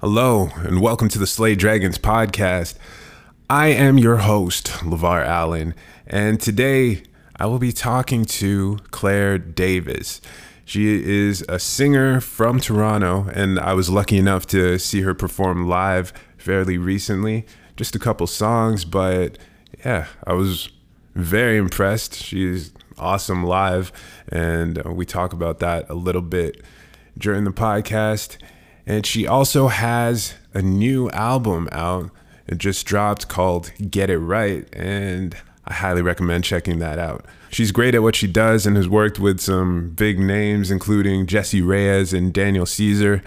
Hello, and welcome to the Slay Dragons podcast. I am your host, LeVar Allen, and today I will be talking to Claire Davis. She is a singer from Toronto, and I was lucky enough to see her perform live fairly recently. Just a couple songs, but yeah, I was very impressed. She's awesome live, and we talk about that a little bit during the podcast. And she also has a new album out. It just dropped called Get It Right. And I highly recommend checking that out. She's great at what she does and has worked with some big names, including Jessie Reyez and Daniel Caesar.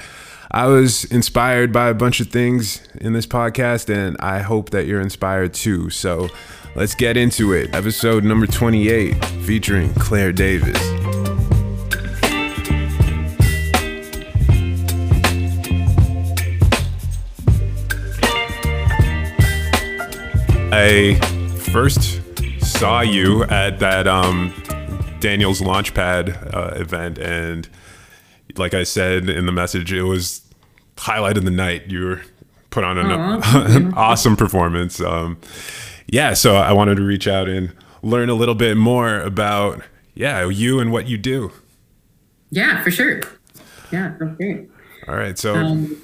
I was inspired by a bunch of things in this podcast, and I hope that you're inspired too. So let's get into it. Episode number 28 featuring Claire Davis. I first saw you at that um, Daniel's Launchpad uh, event, and like I said in the message, it was highlight of the night. You were put on an, an awesome performance. Um, yeah, so I wanted to reach out and learn a little bit more about yeah you and what you do. Yeah, for sure. Yeah, that's great. All right, so. Um,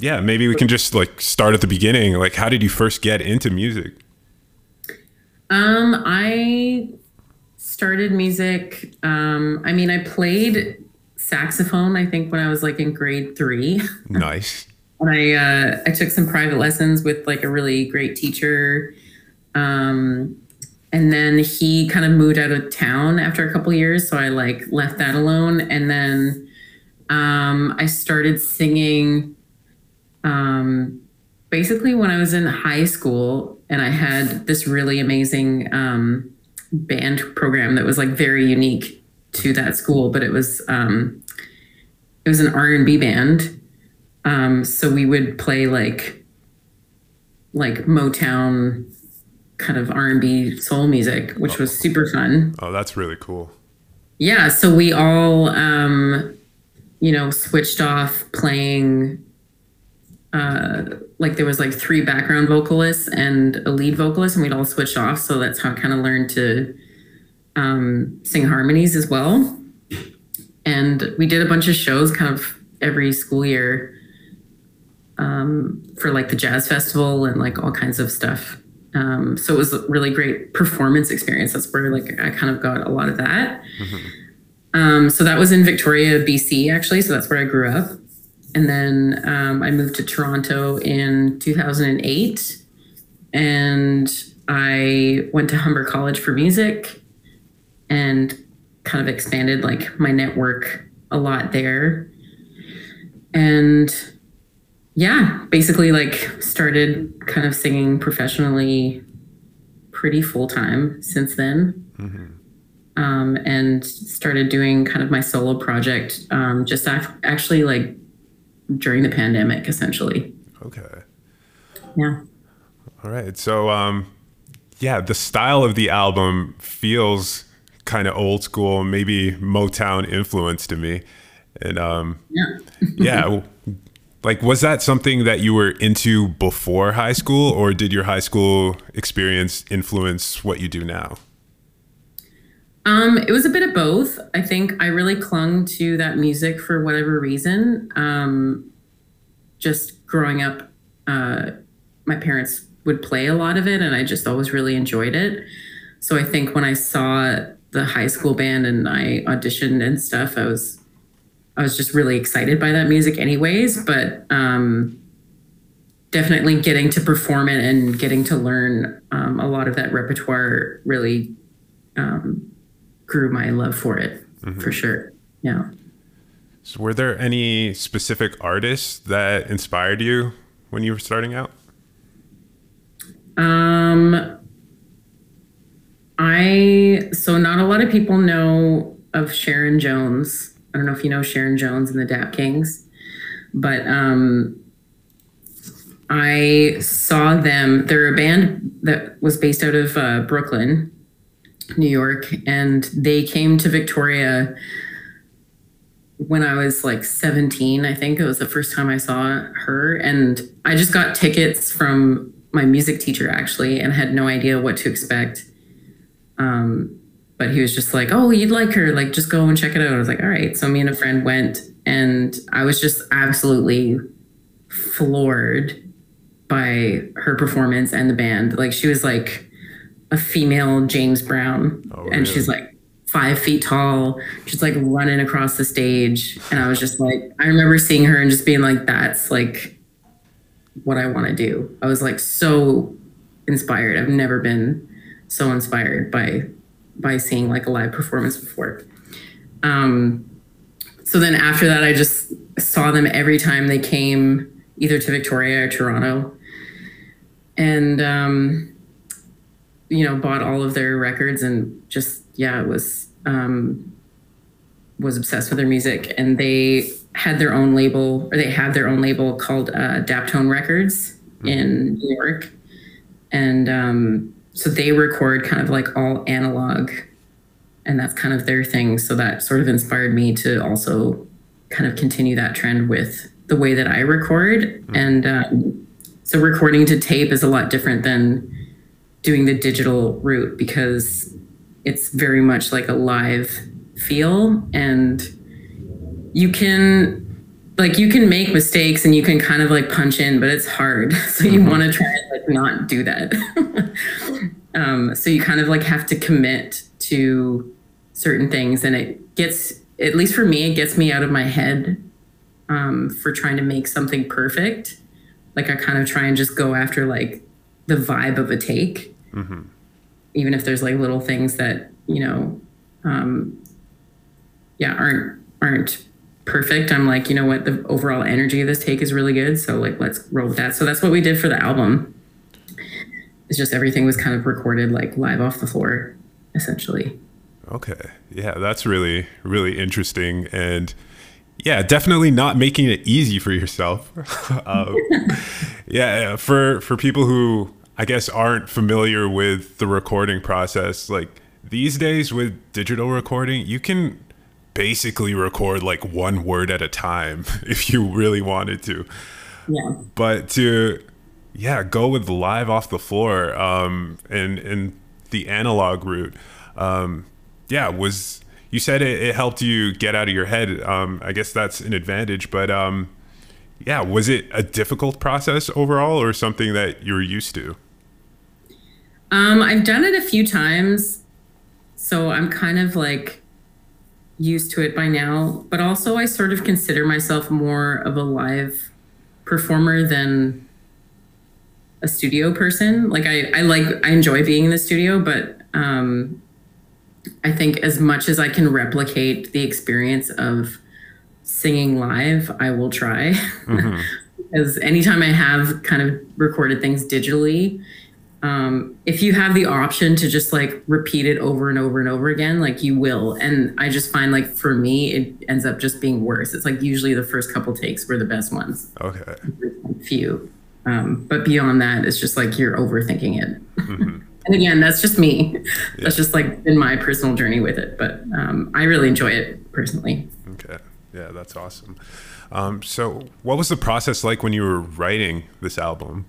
yeah, maybe we can just like start at the beginning. Like, how did you first get into music? Um, I started music. Um, I mean, I played saxophone. I think when I was like in grade three. Nice. and I uh, I took some private lessons with like a really great teacher. Um, and then he kind of moved out of town after a couple years, so I like left that alone. And then um, I started singing um, basically when I was in high school and I had this really amazing um, band program that was like very unique to that school, but it was um, it was an R and B band. Um, so we would play like like Motown kind of R and B soul music, which was super fun. Oh, that's really cool. Yeah, so we all um, you know switched off playing uh, like there was like three background vocalists and a lead vocalist, and we'd all switch off. So that's how I kind of learned to um, sing harmonies as well. And we did a bunch of shows kind of every school year um, for like the jazz festival and like all kinds of stuff. Um, so it was a really great performance experience. That's where like I kind of got a lot of that. Mm-hmm. Um, so that was in Victoria, BC, actually. So that's where I grew up and then um, I moved to Toronto in 2008, and I went to Humber College for music, and kind of expanded like my network a lot there, and yeah, basically like started kind of singing professionally pretty full time since then. Mm-hmm. Um, and started doing kind of my solo project um, just af- actually like during the pandemic, essentially. Okay. Yeah. All right. So, um, yeah, the style of the album feels kind of old school, maybe Motown influence to me. And um, yeah, yeah, like was that something that you were into before high school, or did your high school experience influence what you do now? Um, it was a bit of both. I think I really clung to that music for whatever reason. Um, just growing up, uh, my parents would play a lot of it, and I just always really enjoyed it. So I think when I saw the high school band and I auditioned and stuff, I was I was just really excited by that music, anyways. But um, definitely getting to perform it and getting to learn um, a lot of that repertoire really um, grew my love for it mm-hmm. for sure. Yeah. So, were there any specific artists that inspired you when you were starting out? Um, I so not a lot of people know of Sharon Jones. I don't know if you know Sharon Jones and the Dap Kings, but um, I saw them. They're a band that was based out of uh, Brooklyn, New York, and they came to Victoria when I was like 17, I think it was the first time I saw her. And I just got tickets from my music teacher actually and had no idea what to expect. Um, but he was just like, Oh, you'd like her, like just go and check it out. I was like, All right. So me and a friend went and I was just absolutely floored by her performance and the band. Like she was like a female James Brown. Oh, really? And she's like five feet tall. She's like running across the stage. And I was just like, I remember seeing her and just being like, that's like what I want to do. I was like so inspired. I've never been so inspired by by seeing like a live performance before. Um, so then after that, I just saw them every time they came either to Victoria or Toronto, and um, you know bought all of their records and just yeah, it was um, was obsessed with their music, and they had their own label or they have their own label called uh, Daptone Records mm-hmm. in New York, and um, so they record kind of like all analog and that's kind of their thing so that sort of inspired me to also kind of continue that trend with the way that i record mm-hmm. and um, so recording to tape is a lot different than doing the digital route because it's very much like a live feel and you can like you can make mistakes and you can kind of like punch in, but it's hard. So you mm-hmm. want to try and like not do that. um, so you kind of like have to commit to certain things, and it gets at least for me, it gets me out of my head um, for trying to make something perfect. Like I kind of try and just go after like the vibe of a take, mm-hmm. even if there's like little things that you know, um, yeah, aren't aren't perfect. I'm like, you know what, the overall energy of this take is really good. So like let's roll with that. So that's what we did for the album. It's just everything was kind of recorded like live off the floor, essentially. Okay. Yeah, that's really, really interesting. And yeah, definitely not making it easy for yourself. um, yeah, for for people who I guess aren't familiar with the recording process, like these days with digital recording, you can basically record like one word at a time if you really wanted to. Yeah. But to yeah, go with live off the floor um and and the analog route. Um yeah, was you said it, it helped you get out of your head. Um I guess that's an advantage, but um yeah, was it a difficult process overall or something that you're used to? Um I've done it a few times. So I'm kind of like used to it by now, but also I sort of consider myself more of a live performer than a studio person. Like I, I like I enjoy being in the studio, but um, I think as much as I can replicate the experience of singing live, I will try. Mm-hmm. because anytime I have kind of recorded things digitally, um, if you have the option to just like repeat it over and over and over again, like you will. And I just find like for me, it ends up just being worse. It's like usually the first couple takes were the best ones. Okay. Few. Um, but beyond that, it's just like you're overthinking it. Mm-hmm. and again, that's just me. Yeah. That's just like in my personal journey with it. But um, I really enjoy it personally. Okay. Yeah, that's awesome. Um, so, what was the process like when you were writing this album?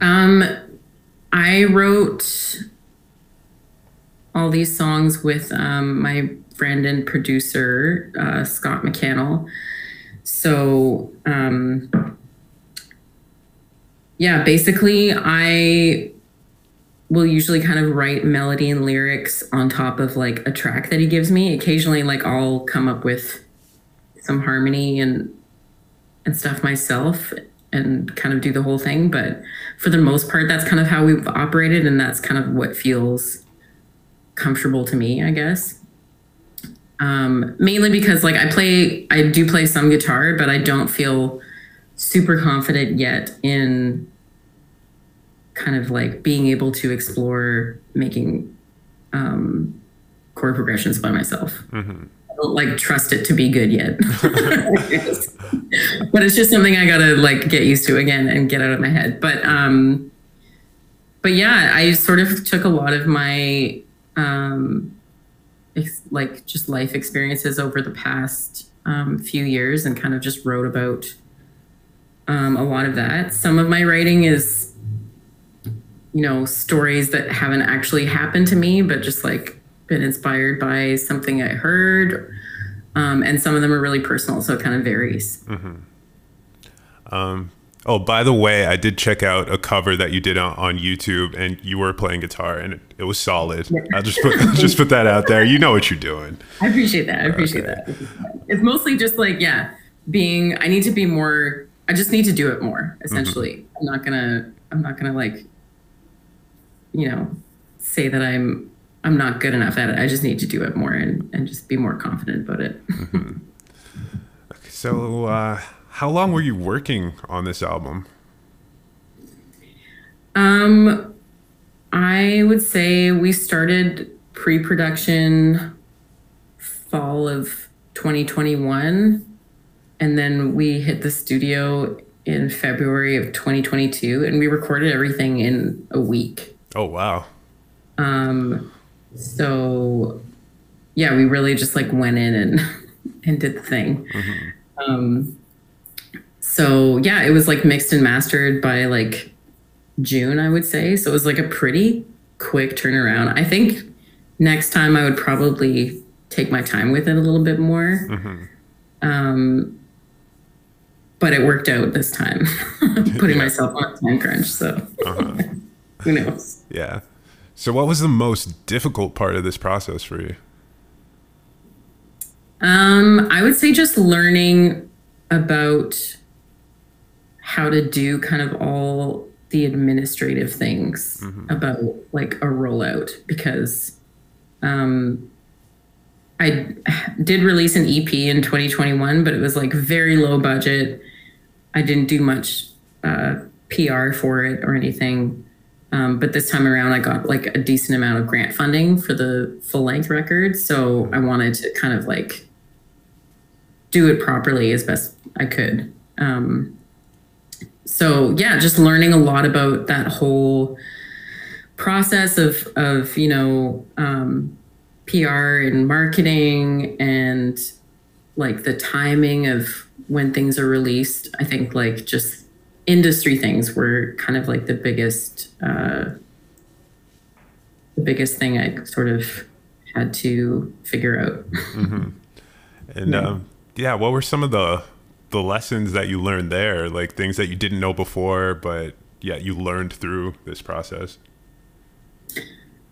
Um, I wrote all these songs with um, my friend and producer uh, Scott McCannell. So um, yeah, basically I will usually kind of write melody and lyrics on top of like a track that he gives me. Occasionally, like I'll come up with some harmony and and stuff myself and kind of do the whole thing. But for the most part, that's kind of how we've operated, and that's kind of what feels comfortable to me, I guess. Um, mainly because like I play, I do play some guitar, but I don't feel super confident yet in kind of like being able to explore making um, chord progressions by myself. Mm-hmm don't like trust it to be good yet. but it's just something I gotta like get used to again and get out of my head. But um but yeah, I sort of took a lot of my um ex- like just life experiences over the past um, few years and kind of just wrote about um, a lot of that. Some of my writing is, you know, stories that haven't actually happened to me, but just like been inspired by something I heard. Um, and some of them are really personal, so it kind of varies. Mm-hmm. Um, oh, by the way, I did check out a cover that you did on, on YouTube, and you were playing guitar, and it, it was solid. I'll just put just put that out there. You know what you're doing. I appreciate that. I appreciate Okay. that. It's mostly just like, yeah, being, I need to be more, I just need to do it more, essentially. Mm-hmm. I'm not gonna, I'm not gonna like, you know, say that I'm, I'm not good enough at it. I just need to do it more and, and just be more confident about it. So, uh, how long were you working on this album? Um, I would say we started pre-production fall of 2021, and then we hit the studio in February of 2022, and we recorded everything in a week. Oh, wow. Um So, yeah, we really just like went in and and did the thing. Um, so yeah, it was like mixed and mastered by like June, I would say. So it was like a pretty quick turnaround. I think next time I would probably take my time with it a little bit more. Um, but it worked out this time, putting Yeah. myself on a time crunch. So who knows? Yeah. So, what was the most difficult part of this process for you? Um, I would say just learning about how to do kind of all the administrative things about like a rollout because um, I did release an EP in 2021, but it was like very low budget. I didn't do much uh, PR for it or anything. Um, but this time around, I got like a decent amount of grant funding for the full length record. So I wanted to kind of like do it properly as best I could. Um, so yeah, just learning a lot about that whole process of of you know um, PR and marketing and like the timing of when things are released. I think like just industry things were kind of like the biggest uh, the biggest thing I sort of had to figure out. And um, yeah, what were some of the the lessons that you learned there? Like things that you didn't know before, but yeah, you learned through this process.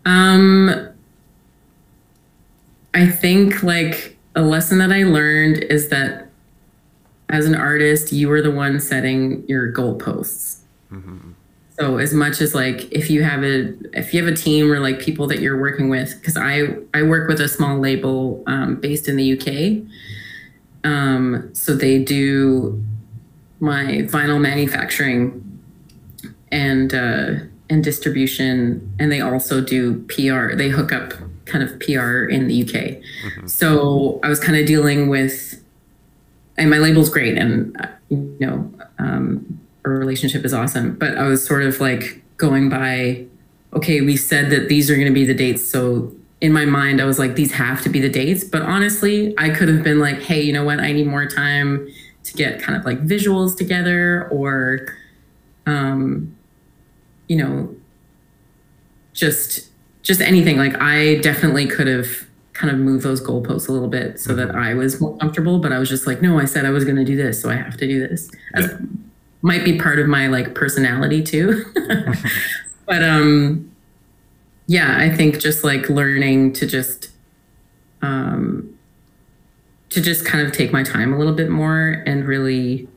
Um, I think like a lesson that I learned is that as an artist, you are the one setting your goalposts. So as much as like if you have a if you have a team or like people that you're working with, because I I work with a small label um, based in the UK. Um, so they do my vinyl manufacturing and uh, and distribution, and they also do PR. They hook up kind of PR in the UK. So I was kind of dealing with, and my label's great, and uh, you know, um, our relationship is awesome. But I was sort of like going by, okay, we said that these are going to be the dates, so. In my mind, I was like, these have to be the dates. But honestly, I could have been like, hey, you know what? I need more time to get kind of like visuals together or um, you know, just just anything. Like I definitely could have kind of move those goalposts a little bit so that I was more comfortable. But I was just like, no, I said I was going to do this, so I have to do this. As, Might be part of my like personality too. but um, yeah, I think just like learning to just um, to just kind of take my time a little bit more and really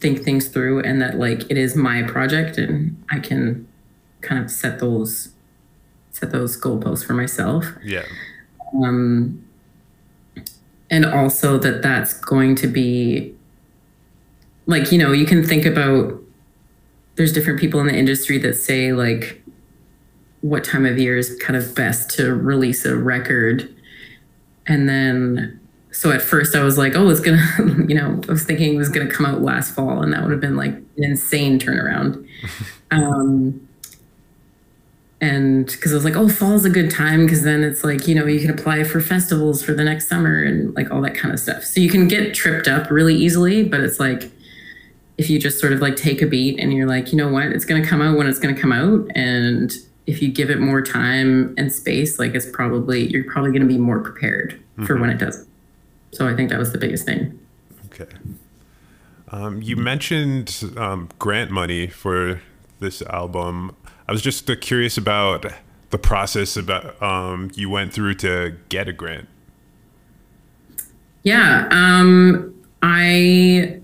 think things through and that like it is my project and I can kind of set those set those goalposts for myself. Yeah. Um, and also that that's going to be like you know you can think about there's different people in the industry that say like what time of year is kind of best to release a record and then so at first i was like oh it's gonna you know i was thinking it was gonna come out last fall and that would have been like an insane turnaround um and because I was like, oh, fall's a good time because then it's like, you know, you can apply for festivals for the next summer and like all that kind of stuff. So you can get tripped up really easily, but it's like if you just sort of like take a beat and you're like, you know what, it's going to come out when it's going to come out. And if you give it more time and space, like it's probably, you're probably going to be more prepared mm-hmm. for when it does. So I think that was the biggest thing. Okay. Um, you mentioned um, grant money for this album. I was just uh, curious about the process about um, you went through to get a grant. Yeah, um, I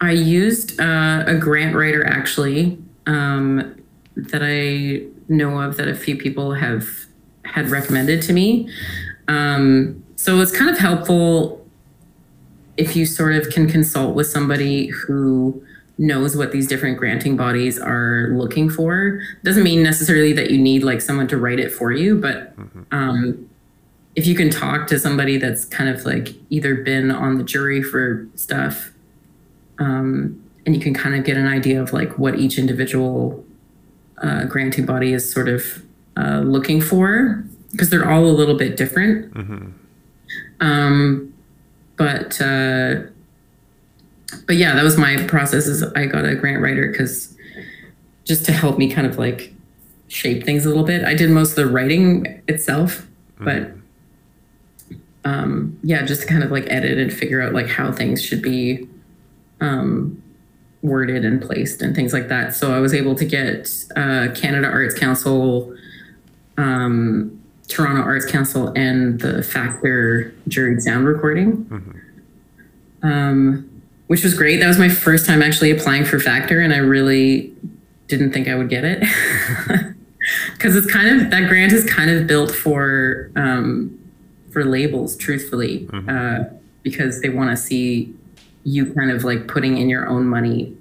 I used uh, a grant writer actually um, that I know of that a few people have had recommended to me. Um, so it's kind of helpful if you sort of can consult with somebody who knows what these different granting bodies are looking for. Doesn't mean necessarily that you need like someone to write it for you, but mm-hmm. um, if you can talk to somebody that's kind of like either been on the jury for stuff, um, and you can kind of get an idea of like what each individual uh, granting body is sort of uh, looking for, because they're all a little bit different. Mm-hmm. Um, but uh, but yeah, that was my process. Is I got a grant writer because just to help me kind of like shape things a little bit. I did most of the writing itself, mm-hmm. but um, yeah, just to kind of like edit and figure out like how things should be um, worded and placed and things like that. So I was able to get uh, Canada Arts Council, um, Toronto Arts Council, and the Factor juried sound recording. Mm-hmm. Um, which was great. That was my first time actually applying for Factor, and I really didn't think I would get it because it's kind of that grant is kind of built for um, for labels, truthfully, mm-hmm. uh, because they want to see you kind of like putting in your own money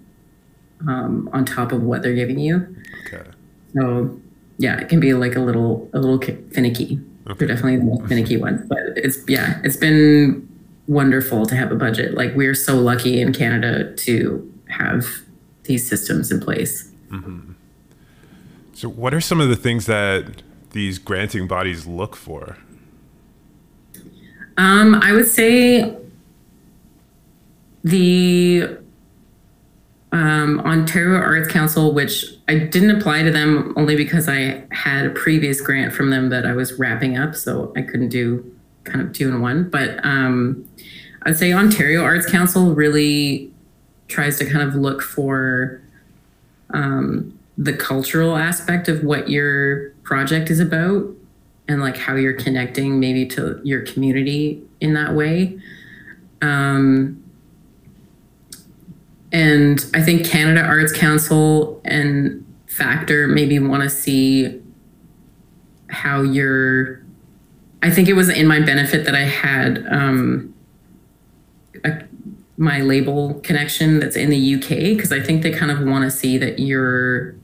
um, on top of what they're giving you. Okay. So yeah, it can be like a little a little finicky. Okay. They're definitely the most finicky one, but it's yeah, it's been wonderful to have a budget. Like we're so lucky in Canada to have these systems in place. Mm-hmm. So, what are some of the things that these granting bodies look for? Um, I would say the um, Ontario Arts Council, which I didn't apply to them only because I had a previous grant from them that I was wrapping up, so I couldn't do kind of two in one. But um, I'd say Ontario Arts Council really tries to kind of look for um, the cultural aspect of what your project is about and like how you're connecting maybe to your community in that way. Um, and I think Canada Arts Council and Factor maybe want to see how you're I think it was in my benefit that I had um, my label connection that's in the UK because I think they kind of want to see that you're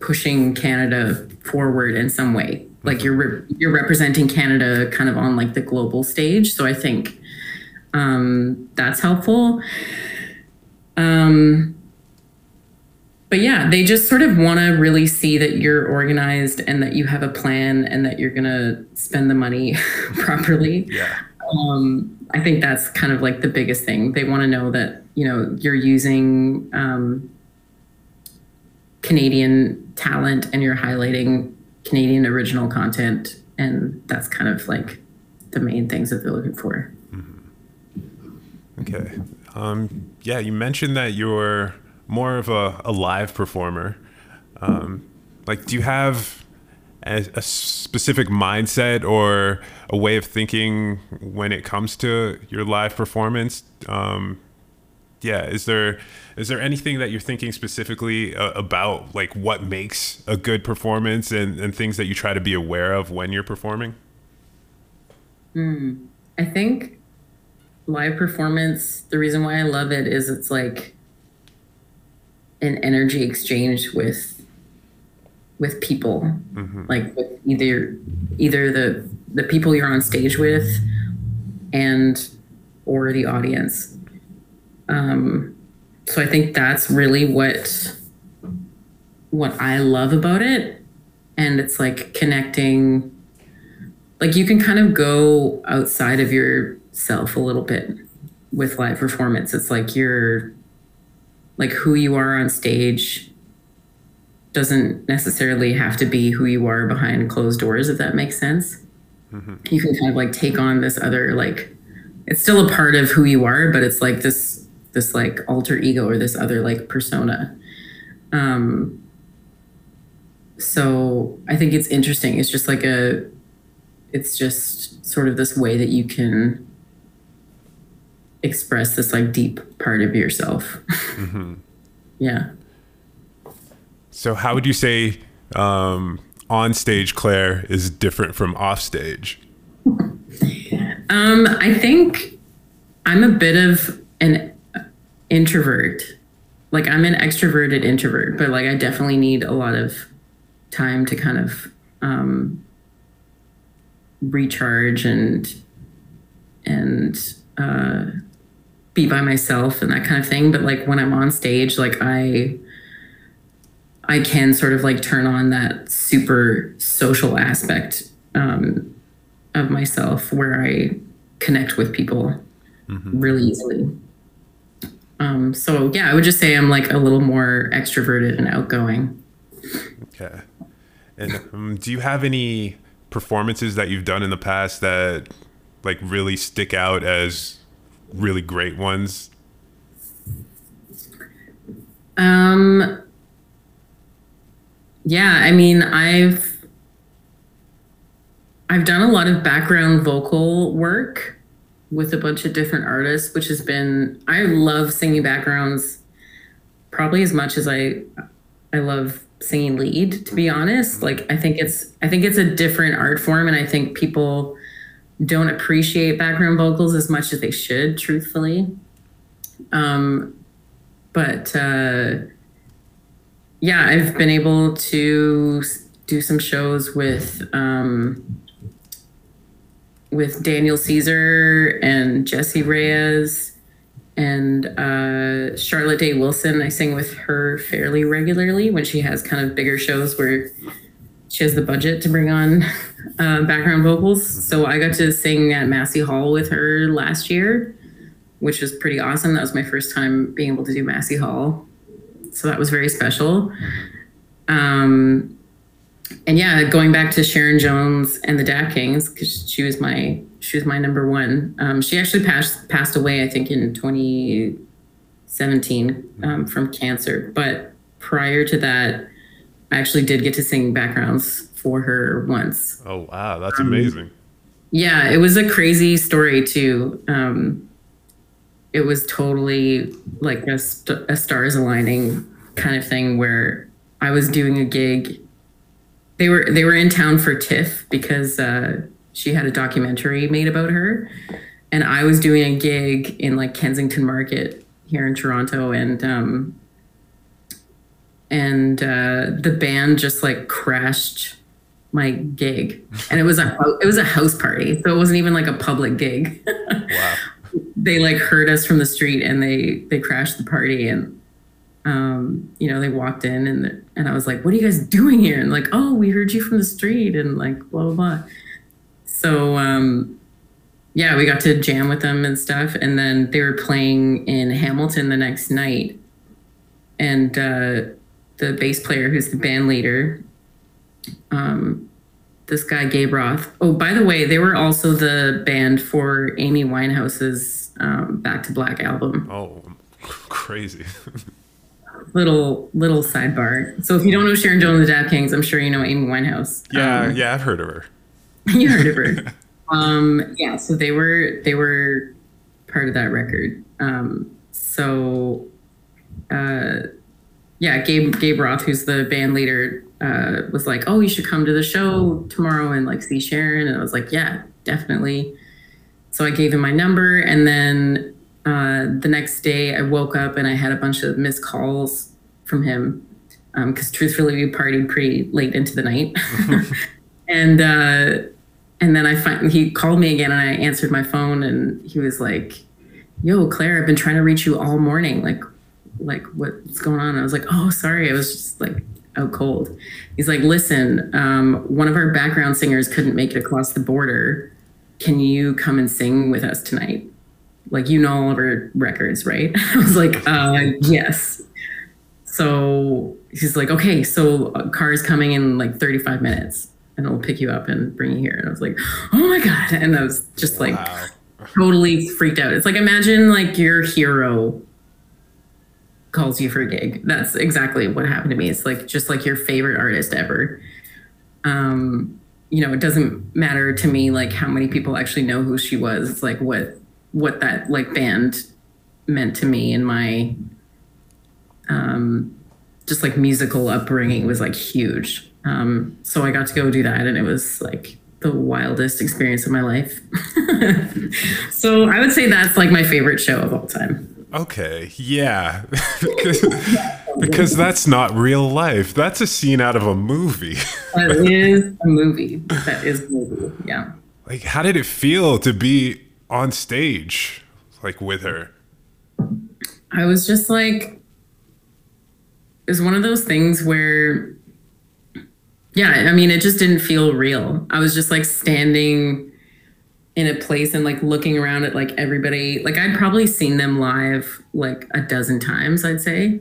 pushing Canada forward in some way. Like you're re- you're representing Canada kind of on like the global stage. So I think um, that's helpful. Um, but yeah, they just sort of want to really see that you're organized and that you have a plan and that you're going to spend the money properly. Yeah. Um, I think that's kind of like the biggest thing. They want to know that, you know, you're using um, Canadian talent and you're highlighting Canadian original content. And that's kind of like the main things that they're looking for. Mm-hmm. Okay. Um, yeah, you mentioned that you're more of a, a live performer. Um, like, do you have a, a, specific mindset or a way of thinking when it comes to your live performance? Um, yeah, is there is there anything that you're thinking specifically uh, about, like what makes a good performance and, and things that you try to be aware of when you're performing? Mm, I think live performance. The reason why I love it is it's like an energy exchange with with people mm-hmm. like with either either the the people you're on stage with and or the audience um so i think that's really what what I love about it. And it's like connecting, like you can kind of go outside of yourself a little bit with live performance. It's like you're like who you are on stage doesn't necessarily have to be who you are behind closed doors, if that makes sense. Mm-hmm. You can kind of like take on this other like it's still a part of who you are, but it's like this this like alter ego or this other like persona. Um so I think it's interesting. It's just like a it's just sort of this way that you can express this like deep part of yourself. Mm-hmm. yeah. So, how would you say um, on stage Claire is different from off stage? um, I think I'm a bit of an introvert. Like I'm an extroverted introvert, but like I definitely need a lot of time to kind of um, recharge and and uh, be by myself and that kind of thing. But like when I'm on stage, like I I can sort of like turn on that super social aspect um, of myself where I connect with people mm-hmm. really easily. Um, so yeah, I would just say I'm like a little more extroverted and outgoing. Okay. And um, do you have any performances that you've done in the past that like really stick out as really great ones? Um yeah, I mean, I've I've done a lot of background vocal work with a bunch of different artists, which has been I love singing backgrounds probably as much as I I love singing lead to be honest. Like I think it's I think it's a different art form and I think people don't appreciate background vocals as much as they should, truthfully. Um but uh yeah, I've been able to do some shows with um, with Daniel Caesar and Jessie Reyez and uh, Charlotte Day Wilson. I sing with her fairly regularly when she has kind of bigger shows where she has the budget to bring on uh, background vocals. So I got to sing at Massey Hall with her last year, which was pretty awesome. That was my first time being able to do Massey Hall so that was very special. Um, and yeah, going back to Sharon Jones and the Dap Kings because she was my she was my number one. Um, she actually passed passed away, I think, in 2017 um, from cancer. But prior to that, I actually did get to sing backgrounds for her once. Oh wow, that's um, amazing. Yeah, it was a crazy story too. Um, it was totally like a, st- a stars aligning kind of thing where I was doing a gig. They were they were in town for TIFF because uh, she had a documentary made about her, and I was doing a gig in like Kensington Market here in Toronto, and um, and uh, the band just like crashed my gig, and it was a it was a house party, so it wasn't even like a public gig. wow they like heard us from the street and they they crashed the party and um, you know, they walked in and and I was like, "What are you guys doing here?" And like, "Oh, we heard you from the street," and like blah blah blah. So um, yeah, we got to jam with them and stuff, and then they were playing in Hamilton the next night, and uh, the bass player, who's the band leader, um, this guy Gabe Roth. Oh, by the way, they were also the band for Amy Winehouse's um, Back to Black album. Oh, crazy. little little sidebar. So if you don't know Sharon Jones and the Dap Kings, I'm sure you know Amy Winehouse. Yeah, um, yeah, I've heard of her. you heard of her. um, yeah, so they were they were part of that record. Um, so uh, yeah, Gabe Gabe Roth, who's the band leader, uh, was like, "Oh, you should come to the show tomorrow and like see Sharon." And I was like, "Yeah, definitely." So I gave him my number, and then uh, the next day I woke up and I had a bunch of missed calls from him because um, truthfully we partied pretty late into the night, and uh, and then I find he called me again and I answered my phone and he was like, "Yo, Claire, I've been trying to reach you all morning. Like, like what's going on?" I was like, "Oh, sorry, I was just like." Out cold. He's like, listen, um, one of our background singers couldn't make it across the border. Can you come and sing with us tonight? Like, you know all of our records, right? I was like, uh, yes. So he's like, okay, so a car is coming in like 35 minutes and it'll pick you up and bring you here. And I was like, oh my God. And I was just like totally freaked out. It's like, imagine like your hero calls you for a gig. That's exactly what happened to me. It's like just like your favorite artist ever. Um, you know, it doesn't matter to me like how many people actually know who she was. It's like what what that like band meant to me and my um just like musical upbringing was like huge. Um so I got to go do that and it was like the wildest experience of my life. so I would say that's like my favorite show of all time. Okay, yeah. because, because that's not real life. That's a scene out of a movie. That is a movie. That is a movie. Yeah. like, how did it feel to be on stage, like with her? I was just like, it was one of those things where, yeah, I mean, it just didn't feel real. I was just like standing in a place and like looking around at like everybody. Like, I'd probably seen them live like a dozen times, I'd say.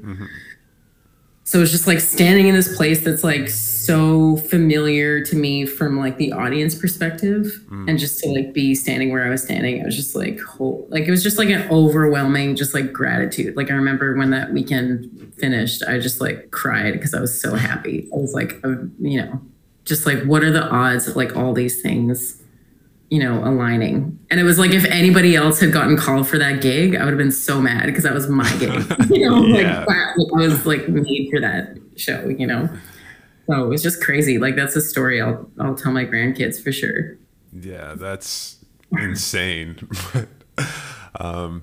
So it's just like standing in this place that's like so familiar to me from like the audience perspective, and just to like be standing where I was standing, I was just like, whole, like it was just like an overwhelming, just like gratitude. Like I remember when that weekend finished, I just like cried because I was so happy. I was like, uh, you know, just like what are the odds of like all these things you know, aligning. And it was like if anybody else had gotten called for that gig, I would have been so mad because that was my gig. you know, Yeah. like I was like made for that show, you know. So it was just crazy. Like that's a story I'll I'll tell my grandkids for sure. Yeah, that's insane. um,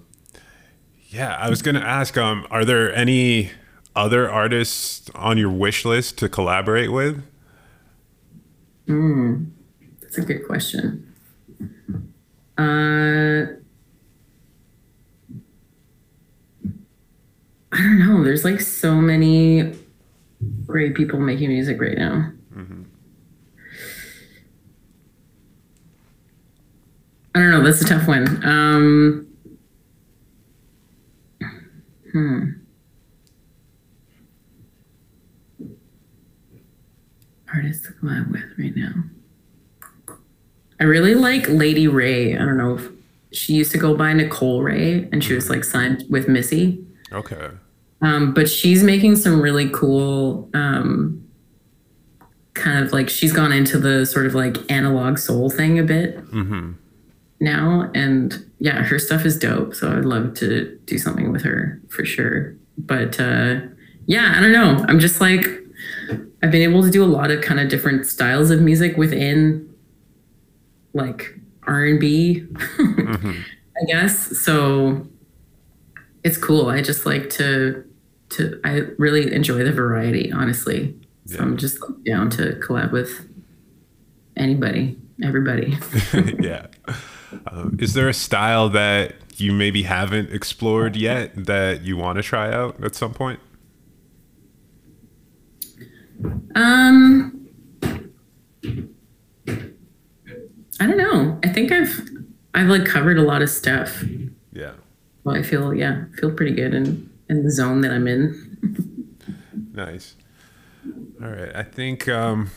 yeah, I was gonna ask, um, are there any other artists on your wish list to collaborate with? That's a good question. Uh I don't know. There's like so many great people making music right now. I don't know. That's a tough one. Um, hmm. Artists to collab with right now. I really like Lady Wray. I don't know if she used to go by Nicole Wray and she was like signed with Missy. Okay. Um, but she's making some really cool um, kind of like she's gone into the sort of like analog soul thing a bit now. And yeah, her stuff is dope. So I'd love to do something with her for sure. But uh, yeah, I don't know. I'm just like, I've been able to do a lot of kind of different styles of music within like R&B, I guess. So it's cool. I just like to to I really enjoy the variety, honestly. So I'm just down to collab with anybody, everybody. yeah. Um, is there a style that you maybe haven't explored yet that you want to try out at some point? Um I don't know. I think I've I've like covered a lot of stuff. Yeah. Well, I feel yeah, feel pretty good in in the zone that I'm in. Nice. All right. I think, um,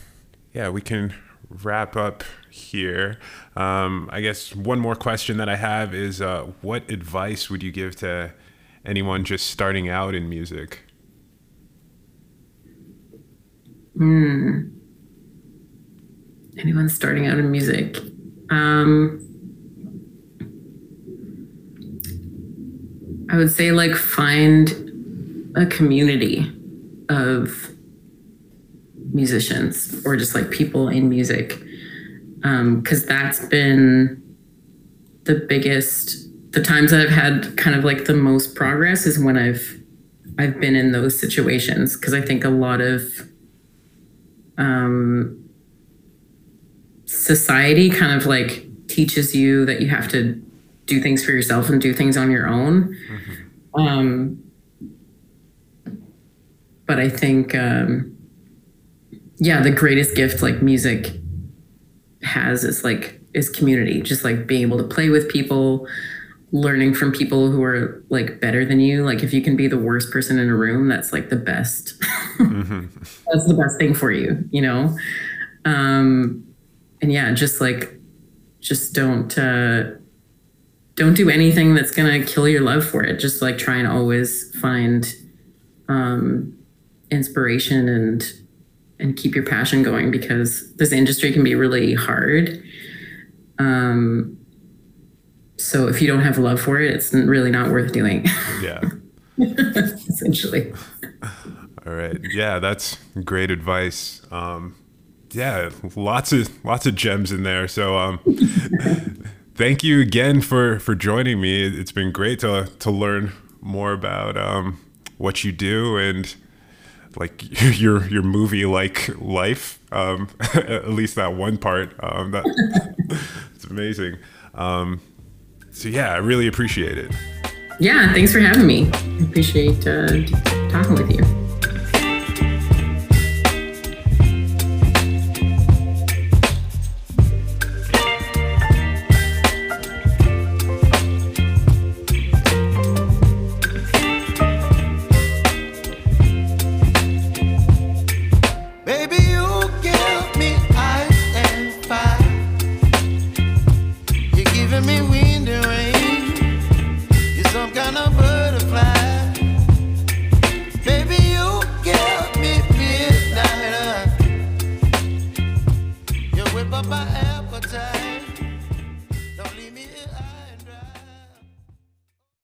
yeah, we can wrap up here. Um, I guess one more question that I have is uh, what advice would you give to anyone just starting out in music? Hmm. Anyone starting out in music. Um I would say like find a community of musicians or just like people in music. Because that's been the biggest the times that i've had kind of like the most progress is when i've i've been in those situations. Because i think a lot of um society kind of like teaches you that you have to do things for yourself and do things on your own um but i think um yeah, the greatest gift like music has is like is community. Just like being able to play with people, learning from people who are like better than you. Like if you can be the worst person in a room, that's like the best. mm-hmm. That's the best thing for you, you know. Um, and yeah, just like just don't uh, don't do anything that's gonna kill your love for it. Just like try and always find um, inspiration and and keep your passion going because this industry can be really hard. Um, so if you don't have love for it, it's really not worth doing. Yeah. Essentially. All right. Yeah, that's great advice. Um, yeah, lots of lots of gems in there. So um, thank you again for for joining me. It's been great to to learn more about um, what you do and like your your movie like life. Um, at least that one part. Um, that it's amazing. Um, so yeah, I really appreciate it. Yeah, thanks for having me. I appreciate uh, talking with you.